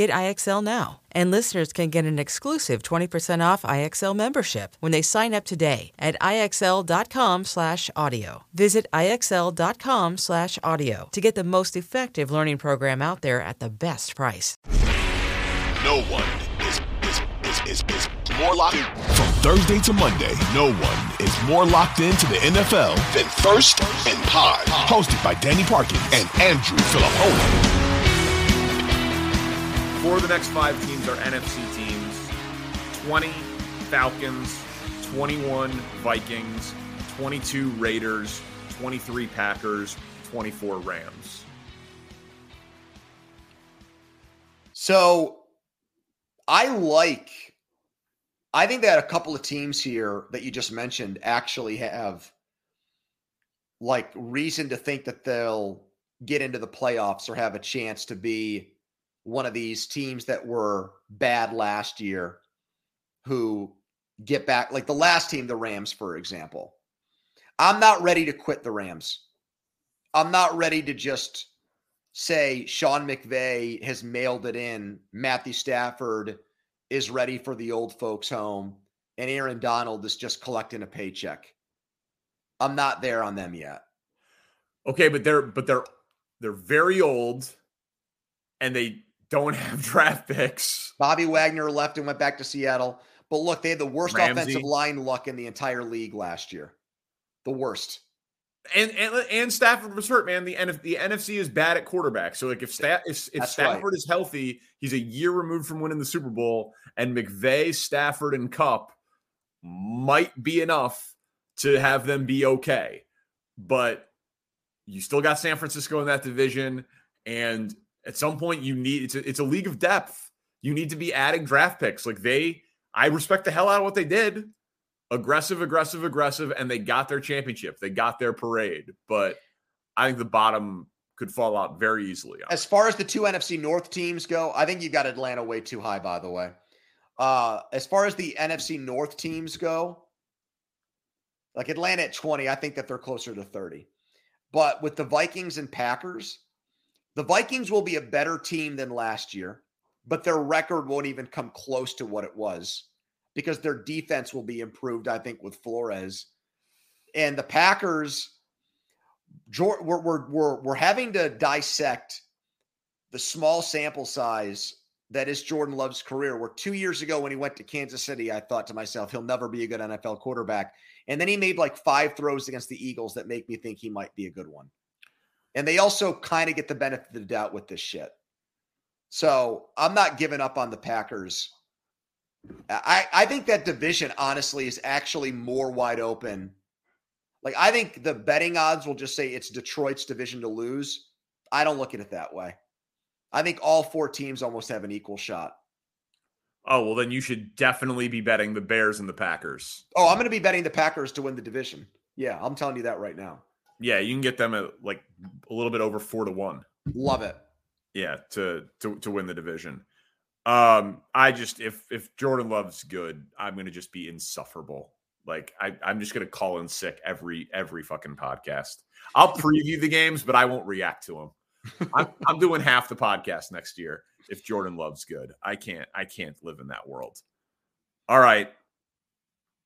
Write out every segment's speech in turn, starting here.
Get IXL now. And listeners can get an exclusive 20% off IXL membership when they sign up today at IXL.com slash audio. Visit IXL.com slash audio to get the most effective learning program out there at the best price. No one is, is, is, is, is more locked From Thursday to Monday, no one is more locked into the NFL than First and Pod. Hosted by Danny Parkin and Andrew Filippone. For the next five teams are NFC teams 20 Falcons, 21 Vikings, 22 Raiders, 23 Packers, 24 Rams. So I like, I think that a couple of teams here that you just mentioned actually have like reason to think that they'll get into the playoffs or have a chance to be one of these teams that were bad last year who get back, like the last team, the Rams, for example. I'm not ready to quit the Rams. I'm not ready to just say Sean McVay has mailed it in. Matthew Stafford is ready for the old folks' home, and Aaron Donald is just collecting a paycheck. I'm not there on them yet. Okay, but they're but they're they're very old and they don't have draft picks. Bobby Wagner left and went back to Seattle. But look, they had the worst Ramsey. offensive line luck in the entire league last year. The worst. And and, and Stafford was hurt, man. The NF, the NFC is bad at quarterback. So like if Sta- if, if Stafford right. is healthy, he's a year removed from winning the Super Bowl. And McVay, Stafford, and Kupp might be enough to have them be okay. But you still got San Francisco in that division, and at some point, you need it's a, it's a league of depth. You need to be adding draft picks. Like they, I respect the hell out of what they did. Aggressive, aggressive, aggressive, and they got their championship. They got their parade. But I think the bottom could fall out very easily. As far as the two NFC North teams go, I think you got Atlanta way too high, by the way. Uh, as far as the NFC North teams go, like Atlanta at 20, I think that they're closer to 30. But with the Vikings and Packers, the Vikings will be a better team than last year, but their record won't even come close to what it was because their defense will be improved, I think, with Flores. And the Packers, we're, we're, we're, we're having to dissect the small sample size that is Jordan Love's career. Where two years ago, when he went to Kansas City, I thought to myself, he'll never be a good NFL quarterback. And then he made like five throws against the Eagles that make me think he might be a good one. And they also kind of get the benefit of the doubt with this shit. So I'm not giving up on the Packers. I, I think that division, honestly, is actually more wide open. Like, I think the betting odds will just say it's Detroit's division to lose. I don't look at it that way. I think all four teams almost have an equal shot. Oh, well, then you should definitely be betting the Bears and the Packers. Oh, I'm going to be betting the Packers to win the division. Yeah, I'm telling you that right now. Yeah, you can get them at like a little bit over four to one. Love it. Yeah, to to to win the division. Um, I just if if Jordan Love's good, I'm gonna just be insufferable. Like I, I'm just gonna call in sick every every fucking podcast. I'll preview the games, but I won't react to them. I'm, I'm doing half the podcast next year if Jordan Love's good. I can't I can't live in that world. All right.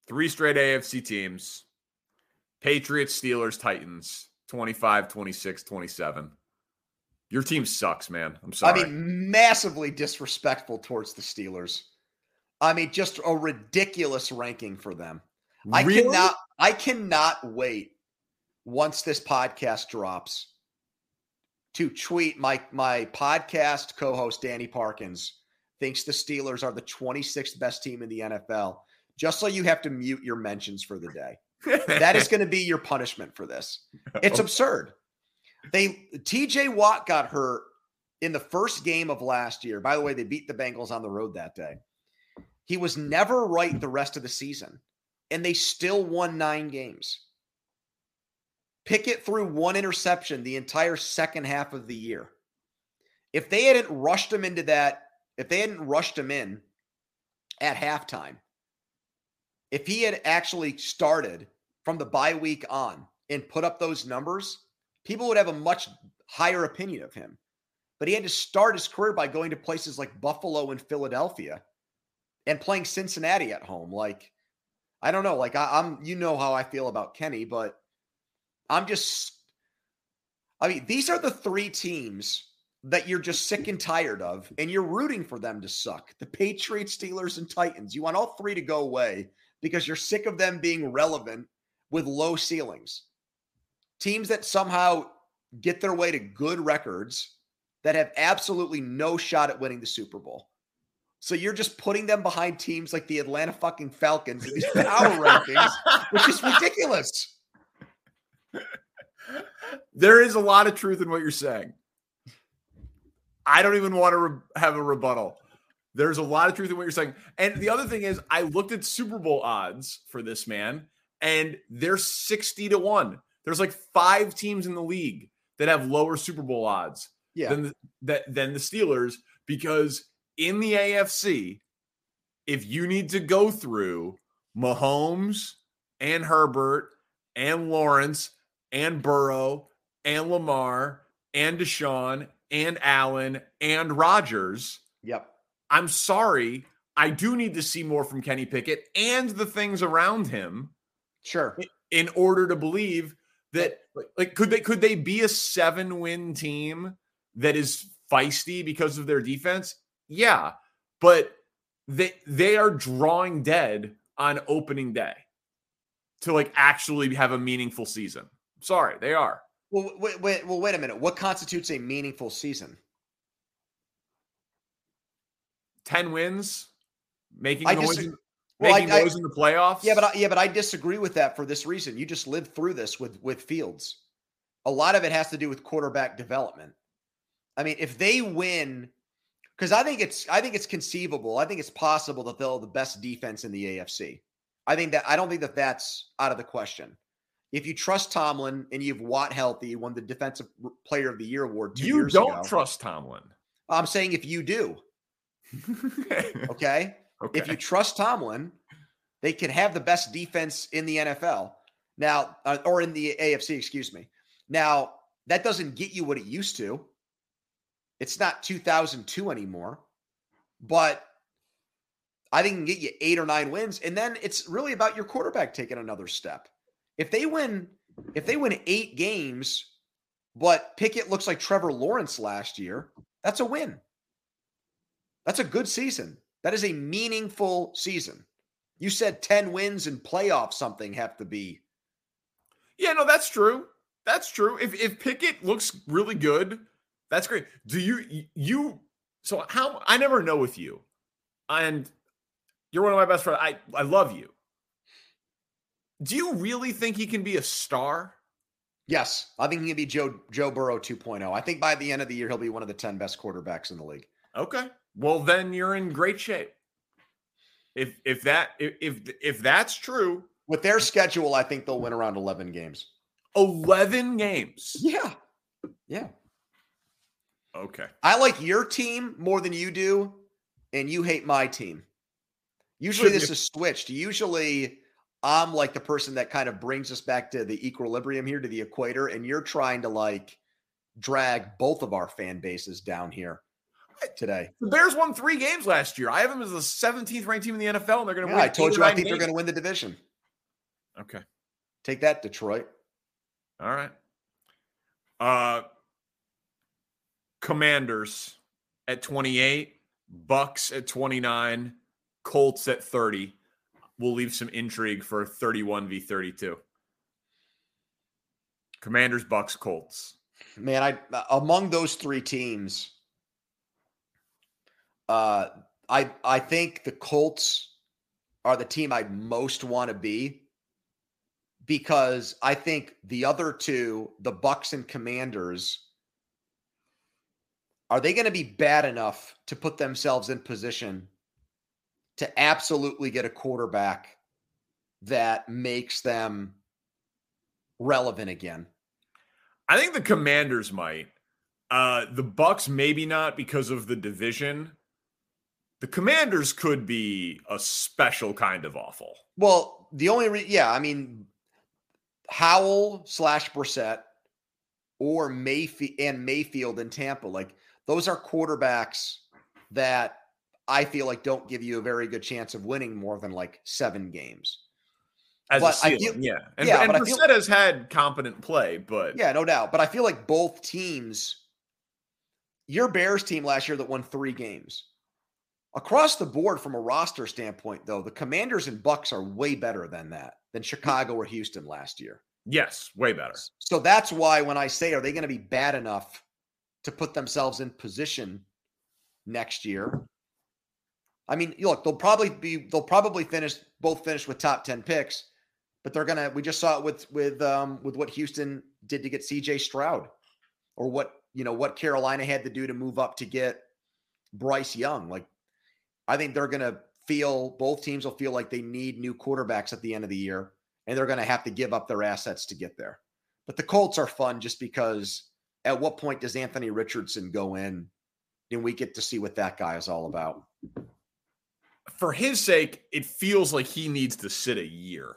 Three straight AFC teams. Patriots, Steelers, Titans, 25, 26, 27. Your team sucks, man. I'm sorry. I mean, massively disrespectful towards the Steelers. I mean, just a ridiculous ranking for them. Really? I cannot I cannot wait once this podcast drops to tweet my my podcast co-host Danny Parkins thinks the Steelers are the 26th best team in the NFL. Just so you have to mute your mentions for the day. That is going to be your punishment for this. It's absurd. They TJ Watt got hurt in the first game of last year. By the way, they beat the Bengals on the road that day. He was never right the rest of the season, and they still won nine games. Pickett threw one interception the entire second half of the year. If they hadn't rushed him into that, if they hadn't rushed him in at halftime, if he had actually started from the bye week on and put up those numbers, people would have a much higher opinion of him. But he had to start his career by going to places like Buffalo and Philadelphia and playing Cincinnati at home. Like, I don't know. Like, I, am you know how I feel about Kenny, but I'm just, I mean, these are the three teams that you're just sick and tired of, and you're rooting for them to suck the Patriots, Steelers, and Titans. You want all three to go away because you're sick of them being relevant with low ceilings. Teams that somehow get their way to good records that have absolutely no shot at winning the Super Bowl. So you're just putting them behind teams like the Atlanta fucking Falcons in these power rankings, which is ridiculous. There is a lot of truth in what you're saying. I don't even want to re- have a rebuttal. There's a lot of truth in what you're saying. And the other thing is, I looked at Super Bowl odds for this man, and they're 60 to 1. There's like five teams in the league that have lower Super Bowl odds yeah. than, the, that, than the Steelers because in the AFC, if you need to go through Mahomes and Herbert and Lawrence and Burrow and Lamar and Deshaun and Allen and Rodgers. Yep. I'm sorry. I do need to see more from Kenny Pickett and the things around him. Sure. In order to believe that like could they could they be a 7-win team that is feisty because of their defense? Yeah. But they they are drawing dead on opening day to like actually have a meaningful season. Sorry, they are. Well, wait, wait, well, wait a minute. What constitutes a meaningful season? 10 wins, making I noise, well, making I, noise I, in the playoffs. Yeah, but I, yeah, but I disagree with that for this reason. You just lived through this with with Fields. A lot of it has to do with quarterback development. I mean, if they win, because I think it's I think it's conceivable. I think it's possible that they'll have the best defense in the AFC. I think that I don't think that that's out of the question. If you trust Tomlin and you have Watt healthy, won the Defensive Player of the Year award two you years don't trust Tomlin. I'm saying if you do, okay? Okay, if you trust Tomlin, they can have the best defense in the NFL now, uh, or in the AFC. Excuse me. Now that doesn't get you what it used to. It's not 2002 anymore, but I think can get you eight or nine wins, and then it's really about your quarterback taking another step. If they win, if they win eight games, but Pickett looks like Trevor Lawrence last year, that's a win. That's a good season. That is a meaningful season. You said 10 wins and playoff something have to be. Yeah, no, that's true. That's true. If if Pickett looks really good, that's great. Do you you so how I never know with you. And you're one of my best friends. I I love you. Do you really think he can be a star? Yes, I think he can be Joe Joe Burrow 2.0. I think by the end of the year he'll be one of the 10 best quarterbacks in the league. Okay. Well, then you're in great shape. If if that if if that's true, with their schedule, I think they'll win around 11 games. 11 games. Yeah. Yeah. Okay. I like your team more than you do, and you hate my team. Usually Should this is switched. Usually I'm like the person that kind of brings us back to the equilibrium here to the equator, and you're trying to like drag both of our fan bases down here. Today. The Bears won three games last year. I have them as the 17th ranked team in the NFL, and they're going to yeah, win. I told you I think games. they're going to win the division. Okay. Take that, Detroit. All right. Uh Commanders at 28, Bucks at 29, Colts at 30. We'll leave some intrigue for 31 v 32. Commanders, Bucks, Colts. Man, I among those three teams, uh, I I think the Colts are the team I'd most want to be because I think the other two, the Bucks and Commanders, are they going to be bad enough to put themselves in position to absolutely get a quarterback that makes them relevant again? I think the Commanders might. Uh, the Bucks maybe not because of the division. The Commanders could be a special kind of awful. Well, the only re- yeah, I mean Howell slash Brissett or Mayfield and Mayfield in Tampa, like those are quarterbacks that I feel like don't give you a very good chance of winning more than like seven games. As But a ceiling, feel- yeah. And, yeah, and but I feel- has had competent play, but Yeah, no doubt. But I feel like both teams, your Bears team last year that won three games. Across the board from a roster standpoint, though, the Commanders and Bucks are way better than that, than Chicago or Houston last year. yes, way better. So that's why when I say, are they going to be bad enough to put themselves in position next year? I mean, look, they'll probably be, they'll probably finish both finish with top 10 picks, but they're going to, we just saw it with, with, um, with what Houston did to get CJ Stroud or what, you know, what Carolina had to do to move up to get Bryce Young. Like, I think they're going to feel, both teams will feel like they need new quarterbacks at the end of the year and they're going to have to give up their assets to get there. But the Colts are fun just because at what point does Anthony Richardson go in and we get to see what that guy is all about? For his sake, it feels like he needs to sit a year.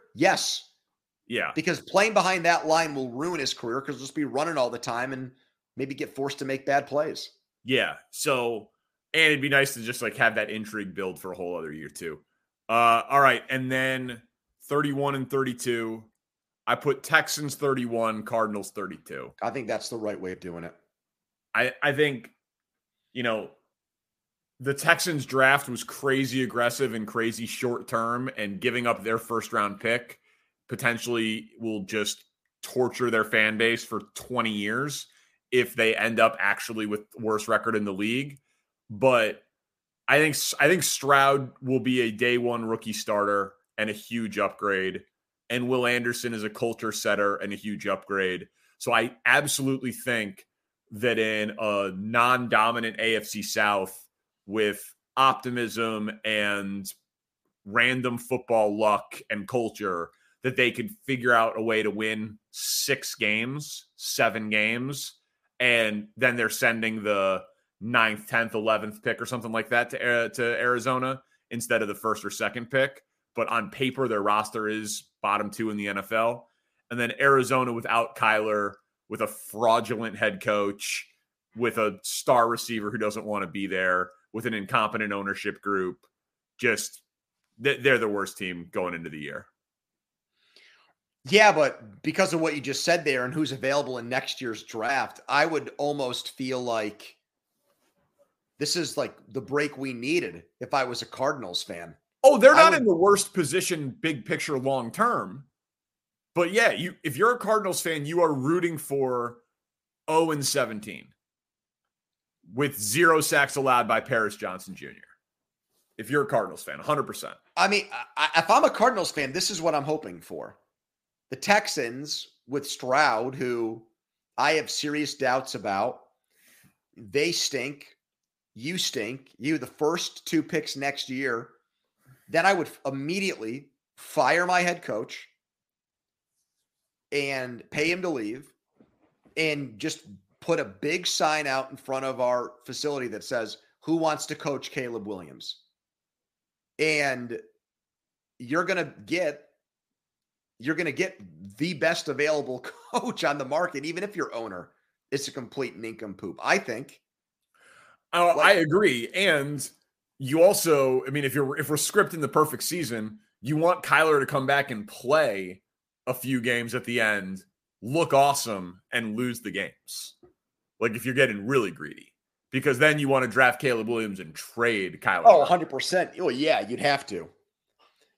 yes, Yeah. because playing behind that line will ruin his career because he'll just be running all the time and maybe get forced to make bad plays. Yeah. So, and it'd be nice to just like have that intrigue build for a whole other year too. Uh, all right. And then 31 and 32. I put Texans 31, Cardinals 32. I think that's the right way of doing it. I, I think, you know, the Texans draft was crazy aggressive and crazy short term, and giving up their first round pick potentially will just torture their fan base for 20 years if they end up actually with worst record in the league. But I think I think Stroud will be a day one rookie starter and a huge upgrade. And Will Anderson is a culture setter and a huge upgrade. So I absolutely think that in a non-dominant AFC South with optimism and random football luck and culture that they could figure out a way to win six games, seven games, and then they're sending the ninth, tenth, eleventh pick or something like that to uh, to Arizona instead of the first or second pick. But on paper, their roster is bottom two in the NFL, and then Arizona without Kyler, with a fraudulent head coach, with a star receiver who doesn't want to be there, with an incompetent ownership group, just they're the worst team going into the year. Yeah, but because of what you just said there and who's available in next year's draft, I would almost feel like this is like the break we needed if I was a Cardinals fan. Oh, they're not would, in the worst position, big picture, long term. But yeah, you if you're a Cardinals fan, you are rooting for 0 and 17 with zero sacks allowed by Paris Johnson Jr. If you're a Cardinals fan, 100%. I mean, I, if I'm a Cardinals fan, this is what I'm hoping for. The Texans with Stroud, who I have serious doubts about, they stink. You stink. You, the first two picks next year. Then I would immediately fire my head coach and pay him to leave and just put a big sign out in front of our facility that says, Who wants to coach Caleb Williams? And you're going to get you're going to get the best available coach on the market even if your owner is a complete nincompoop i think uh, like, i agree and you also i mean if you're if we're scripting the perfect season you want kyler to come back and play a few games at the end look awesome and lose the games. Like if you're getting really greedy, because then you want to draft Caleb Williams and trade Kyler. Oh, 100%. Oh, yeah, you'd have to.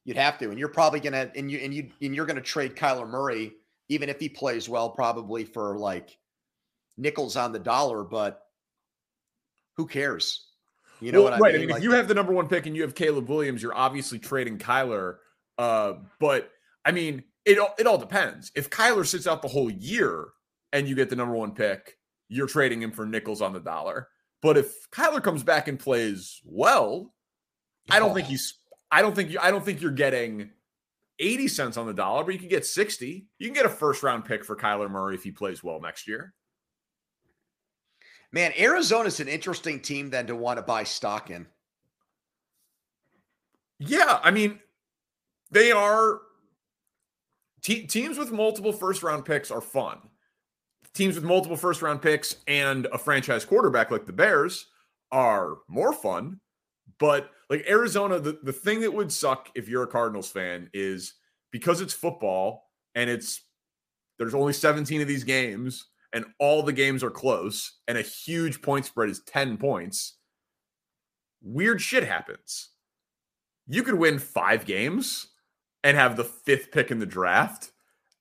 You'd have to. And you're probably going to and you and you and you're to trade Kyler Murray even if he plays well probably for like nickels on the dollar, but who cares? You know well, what I right. mean? I mean, like, if you have the number 1 pick and you have Caleb Williams, you're obviously trading Kyler uh but I mean, it all, it all depends. If Kyler sits out the whole year and you get the number one pick, you're trading him for nickels on the dollar. But if Kyler comes back and plays well, I don't think he's. I don't think you. I don't think you're getting eighty cents on the dollar, but you can get sixty. You can get a first round pick for Kyler Murray if he plays well next year. Man, Arizona's an interesting team then to want to buy stock in. Yeah, I mean, they are Te- teams with multiple first round picks are fun. Teams with multiple first round picks and a franchise quarterback like the Bears are more fun. But like Arizona, the, the thing that would suck if you're a Cardinals fan is because it's football and it's there's only 17 of these games and all the games are close and a huge point spread is 10 points. Weird shit happens. You could win five games and have the fifth pick in the draft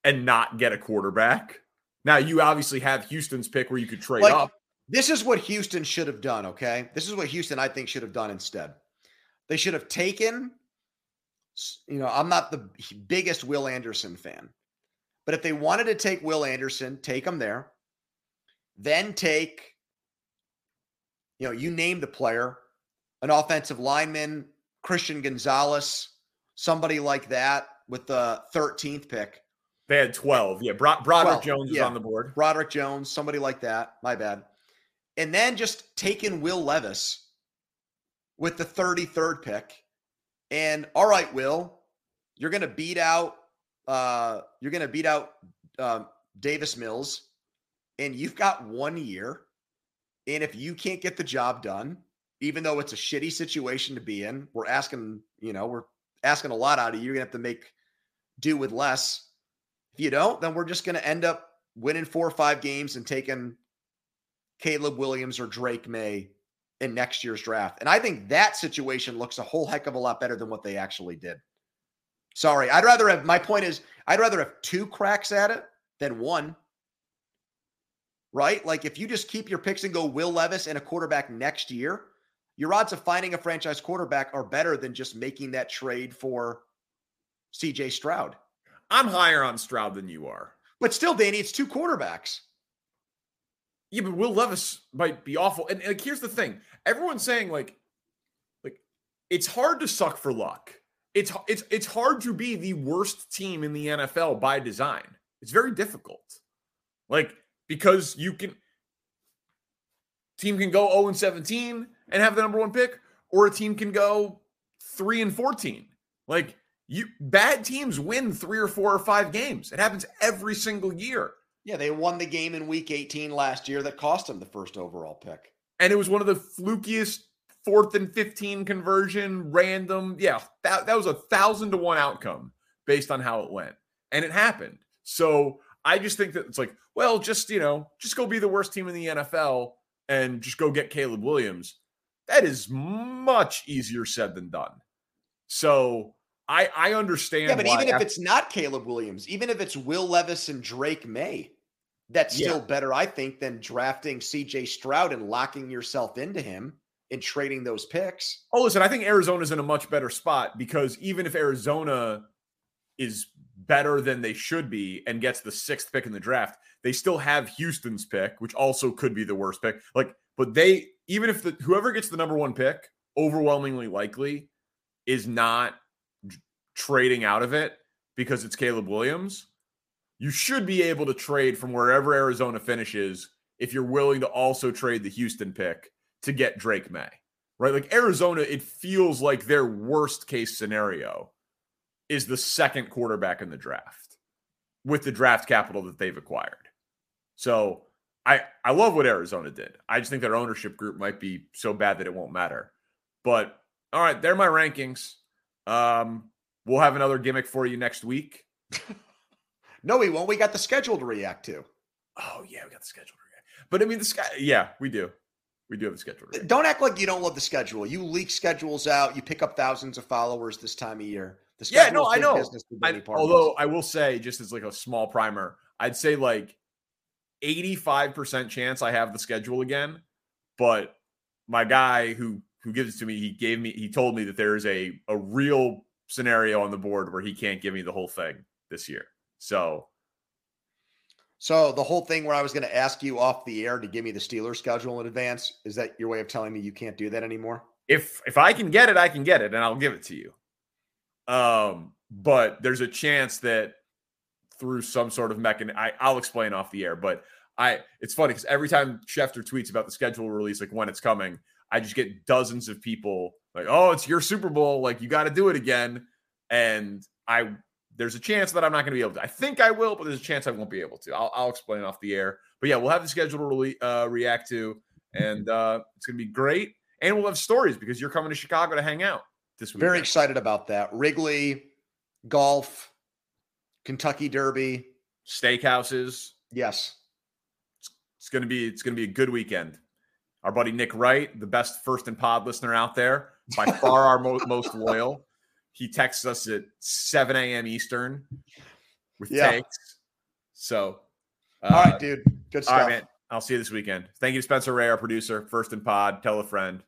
and not get a quarterback. Now you obviously have Houston's pick where you could trade like, up. This is what Houston should have done, okay? This is what Houston I think should have done instead. They should have taken you know, I'm not the biggest Will Anderson fan. But if they wanted to take Will Anderson, take him there. Then take you know, you name the player, an offensive lineman, Christian Gonzalez, somebody like that with the 13th pick. They had 12. Yeah. Bro- Broderick 12, Jones yeah. is on the board. Broderick Jones, somebody like that. My bad. And then just taking Will Levis with the 33rd pick. And all right, Will, you're going to beat out uh you're going to beat out um, Davis Mills and you've got 1 year. And if you can't get the job done, even though it's a shitty situation to be in, we're asking, you know, we're asking a lot out of you. You're going to have to make do with less. If you don't, then we're just going to end up winning four or five games and taking Caleb Williams or Drake Maye in next year's draft. And I think that situation looks a whole heck of a lot better than what they actually did. Sorry, I'd rather have my point is I'd rather have two cracks at it than one. Right? Like if you just keep your picks and go Will Levis and a quarterback next year, your odds of finding a franchise quarterback are better than just making that trade for CJ Stroud. I'm higher on Stroud than you are. But still, Danny, it's two quarterbacks. Yeah, but Will Levis might be awful. And, and like, here's the thing: everyone's saying like, like it's hard to suck for luck. It's it's it's hard to be the worst team in the NFL by design. It's very difficult. Like because you can team can go 0 and 17 and have the number one pick, or a team can go three and 14. Like you bad teams win three or four or five games. It happens every single year. Yeah, they won the game in week 18 last year that cost them the first overall pick. And it was one of the flukiest fourth and 15 conversion, random. Yeah, that, that was a thousand to one outcome based on how it went. And it happened. So I just think that it's like, well, just, you know, just go be the worst team in the NFL and just go get Caleb Williams. That is much easier said than done. So I I understand. Yeah, but even if it's not Caleb Williams, even if it's Will Levis and Drake Maye, that's still yeah. better, I think, than drafting CJ Stroud and locking yourself into him and trading those picks. Oh, listen, I think Arizona's in a much better spot because even if Arizona is better than they should be and gets the sixth pick in the draft, they still have Houston's pick, which also could be the worst pick. Like, but they even if the whoever gets the number one pick, overwhelmingly likely, is not trading out of it because it's Caleb Williams. You should be able to trade from wherever Arizona finishes if you're willing to also trade the Houston pick to get Drake Maye. Right? Like Arizona, it feels like their worst case scenario is the second quarterback in the draft with the draft capital that they've acquired. So I I love what Arizona did. I just think their ownership group might be so bad that it won't matter. But all right, they're my rankings. Um, we'll have another gimmick for you next week. no, we won't. We got the schedule to react to. Oh yeah, we got the schedule to react. But I mean, the sky. Yeah, we do. We do have the schedule. Don't act like you don't love the schedule. You leak schedules out. You pick up thousands of followers this time of year. The yeah, no, I know. I, although I will say, just as like a small primer, I'd say like 85% chance I have the schedule again. But my guy who who gives it to me, he gave me he told me that there's a a real scenario on the board where he can't give me the whole thing this year. So so the whole thing where I was going to ask you off the air to give me the Steelers schedule in advance, is that your way of telling me you can't do that anymore? If if I can get it, I can get it and I'll give it to you. Um, but there's a chance that through some sort of mechanism. I'll explain off the air, but I it's funny because every time Schefter tweets about the schedule release, like when it's coming, I just get dozens of people like, "Oh, it's your Super Bowl! Like you got to do it again." And I there's a chance that I'm not going to be able to. I think I will, but there's a chance I won't be able to. I'll, I'll explain off the air. But yeah, we'll have the schedule to re- uh, react to, and uh, it's going to be great. And we'll have stories because you're coming to Chicago to hang out this week. Very excited about that. Wrigley, golf, Kentucky Derby, steakhouses. Yes, it's, it's gonna be it's gonna be a good weekend. Our buddy Nick Wright, the best first and pod listener out there, by far our mo- most loyal. He texts us at 7 a.m. Eastern with yeah. takes. So, uh, all right, dude. Good stuff. All right, man. I'll see you this weekend. Thank you to Spencer Ray, our producer, first and pod. Tell a friend.